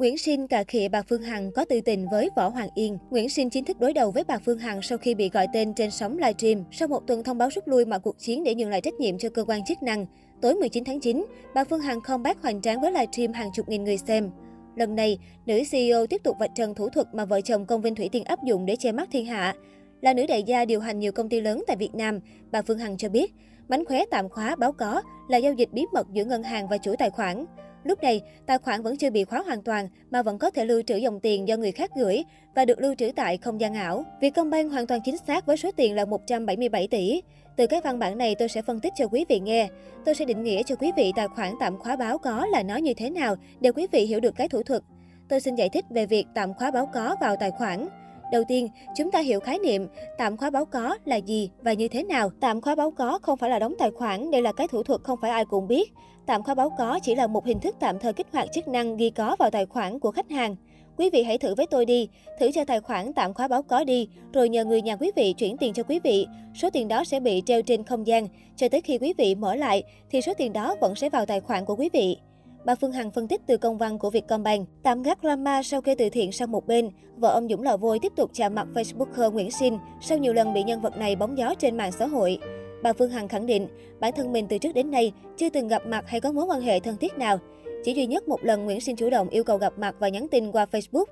Nguyễn Sinh cà khịa bà Phương Hằng có tư tình với Võ Hoàng Yên. Nguyễn Sinh chính thức đối đầu với bà Phương Hằng sau khi bị gọi tên trên sóng livestream. Sau một tuần thông báo rút lui mọi cuộc chiến để nhường lại trách nhiệm cho cơ quan chức năng, tối 19 tháng 9, bà Phương Hằng comeback hoành tráng với livestream hàng chục nghìn người xem. Lần này, nữ CEO tiếp tục vạch trần thủ thuật mà vợ chồng công Vinh Thủy Tiên áp dụng để che mắt thiên hạ. Là nữ đại gia điều hành nhiều công ty lớn tại Việt Nam, bà Phương Hằng cho biết, mánh khóe tạm khóa báo có là giao dịch bí mật giữa ngân hàng và chủ tài khoản. Lúc này, tài khoản vẫn chưa bị khóa hoàn toàn mà vẫn có thể lưu trữ dòng tiền do người khác gửi và được lưu trữ tại không gian ảo. Vietcombank hoàn toàn chính xác với số tiền là 177 tỷ. Từ cái văn bản này tôi sẽ phân tích cho quý vị nghe. Tôi sẽ định nghĩa cho quý vị tài khoản tạm khóa báo có là nó như thế nào để quý vị hiểu được cái thủ thuật. Tôi xin giải thích về việc tạm khóa báo có vào tài khoản. Đầu tiên, chúng ta hiểu khái niệm tạm khóa báo có là gì và như thế nào. Tạm khóa báo có không phải là đóng tài khoản, đây là cái thủ thuật không phải ai cũng biết. Tạm khóa báo có chỉ là một hình thức tạm thời kích hoạt chức năng ghi có vào tài khoản của khách hàng. Quý vị hãy thử với tôi đi, thử cho tài khoản tạm khóa báo có đi, rồi nhờ người nhà quý vị chuyển tiền cho quý vị. Số tiền đó sẽ bị treo trên không gian, cho tới khi quý vị mở lại thì số tiền đó vẫn sẽ vào tài khoản của quý vị. Bà Phương Hằng phân tích từ công văn của Vietcombank. Tạm gác drama sau kê từ thiện sang một bên, vợ ông Dũng Lò Vôi tiếp tục chạm mặt Facebooker Nguyễn Sinh sau nhiều lần bị nhân vật này bóng gió trên mạng xã hội. Bà Phương Hằng khẳng định, bản thân mình từ trước đến nay chưa từng gặp mặt hay có mối quan hệ thân thiết nào. Chỉ duy nhất một lần Nguyễn Sinh chủ động yêu cầu gặp mặt và nhắn tin qua Facebook.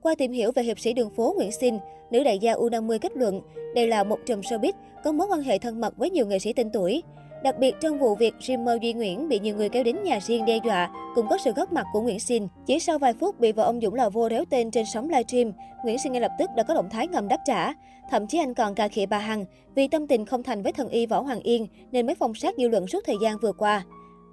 Qua tìm hiểu về hiệp sĩ đường phố Nguyễn Sinh, nữ đại gia U50 kết luận đây là một trùm showbiz có mối quan hệ thân mật với nhiều nghệ sĩ tên tuổi. Đặc biệt trong vụ việc streamer Duy Nguyễn bị nhiều người kéo đến nhà riêng đe dọa, cũng có sự góp mặt của Nguyễn Sinh. Chỉ sau vài phút bị vợ ông Dũng lò vô réo tên trên sóng livestream, Nguyễn Sinh ngay lập tức đã có động thái ngầm đáp trả. Thậm chí anh còn cà khịa bà Hằng vì tâm tình không thành với thần y Võ Hoàng Yên nên mới phong sát dư luận suốt thời gian vừa qua.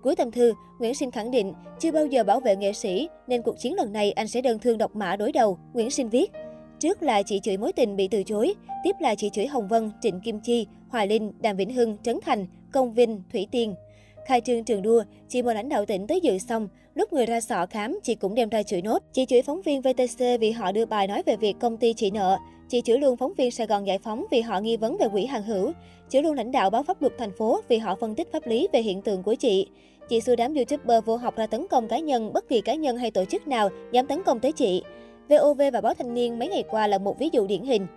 Cuối tâm thư, Nguyễn Sinh khẳng định chưa bao giờ bảo vệ nghệ sĩ nên cuộc chiến lần này anh sẽ đơn thương độc mã đối đầu. Nguyễn Sinh viết, Trước là chị chửi mối tình bị từ chối, tiếp là chị chửi Hồng Vân, Trịnh Kim Chi, Hoài Linh, Đàm Vĩnh Hưng, Trấn Thành, Công Vinh, Thủy Tiên. Khai trương trường đua, chị mời lãnh đạo tỉnh tới dự xong, lúc người ra sọ khám, chị cũng đem ra chửi nốt. Chị chửi phóng viên VTC vì họ đưa bài nói về việc công ty chị nợ. Chị chửi luôn phóng viên Sài Gòn Giải phóng vì họ nghi vấn về quỹ hàng hữu. Chửi luôn lãnh đạo báo pháp luật thành phố vì họ phân tích pháp lý về hiện tượng của chị. Chị xua đám YouTuber vô học ra tấn công cá nhân, bất kỳ cá nhân hay tổ chức nào dám tấn công tới chị. VOV và báo Thanh niên mấy ngày qua là một ví dụ điển hình.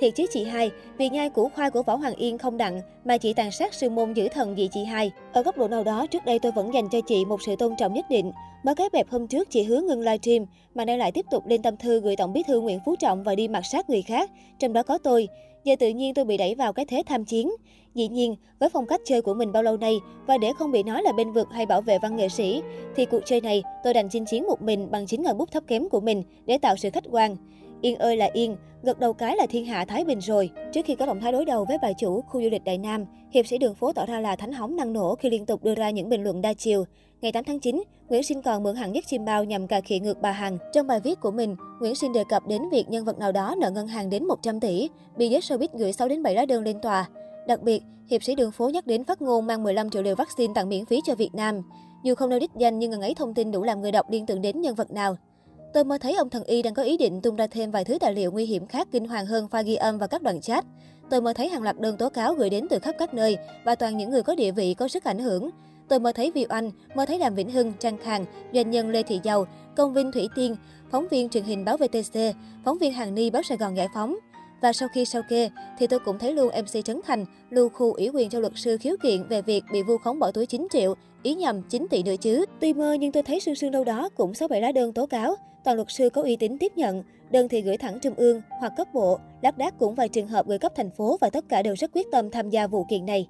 Thiệt chứ chị hai, vì nhai củ khoai của Võ Hoàng Yên không đặng mà chị tàn sát sư môn giữ thần vì chị hai. Ở góc độ nào đó, trước đây tôi vẫn dành cho chị một sự tôn trọng nhất định. Mới cái bẹp hôm trước chị hứa ngưng livestream, mà nay lại tiếp tục lên tâm thư gửi Tổng bí thư Nguyễn Phú Trọng và đi mặt sát người khác, trong đó có tôi. Giờ tự nhiên tôi bị đẩy vào cái thế tham chiến. Dĩ nhiên, với phong cách chơi của mình bao lâu nay và để không bị nói là bên vực hay bảo vệ văn nghệ sĩ, thì cuộc chơi này tôi đành chinh chiến một mình bằng chính ngòi bút thấp kém của mình để tạo sự khách quan. Yên ơi là yên, gật đầu cái là thiên hạ Thái Bình rồi. Trước khi có động thái đối đầu với bà chủ khu du lịch Đại Nam, hiệp sĩ đường phố tỏ ra là thánh hóng năng nổ khi liên tục đưa ra những bình luận đa chiều. Ngày 8 tháng 9, Nguyễn Sinh còn mượn hàng nhất chim bao nhằm cà khịa ngược bà Hằng. Trong bài viết của mình, Nguyễn Sinh đề cập đến việc nhân vật nào đó nợ ngân hàng đến 100 tỷ, bị giới showbiz gửi 6 đến 7 lá đơn lên tòa. Đặc biệt, hiệp sĩ đường phố nhắc đến phát ngôn mang 15 triệu liều vaccine tặng miễn phí cho Việt Nam. Dù không nêu đích danh nhưng ngần ấy thông tin đủ làm người đọc liên tưởng đến nhân vật nào. Tôi mơ thấy ông thần y đang có ý định tung ra thêm vài thứ tài liệu nguy hiểm khác kinh hoàng hơn pha ghi âm và các đoạn chat. Tôi mơ thấy hàng loạt đơn tố cáo gửi đến từ khắp các nơi và toàn những người có địa vị có sức ảnh hưởng. Tôi mơ thấy Viu Anh, mơ thấy Đàm Vĩnh Hưng, Trang Khang, doanh nhân Lê Thị Giàu, công viên Thủy Tiên, phóng viên truyền hình báo VTC, phóng viên Hàng Ni báo Sài Gòn Giải phóng. Và sau khi sao kê, thì tôi cũng thấy luôn MC Trấn Thành lưu khu ủy quyền cho luật sư khiếu kiện về việc bị vu khống bỏ túi 9 triệu, ý nhầm 9 tỷ nữa chứ. Tuy mơ nhưng tôi thấy sương sương đâu đó cũng 6 7 lá đơn tố cáo. Toàn luật sư có uy tín tiếp nhận, đơn thì gửi thẳng trung ương hoặc cấp bộ, lác đác cũng vài trường hợp gửi cấp thành phố và tất cả đều rất quyết tâm tham gia vụ kiện này.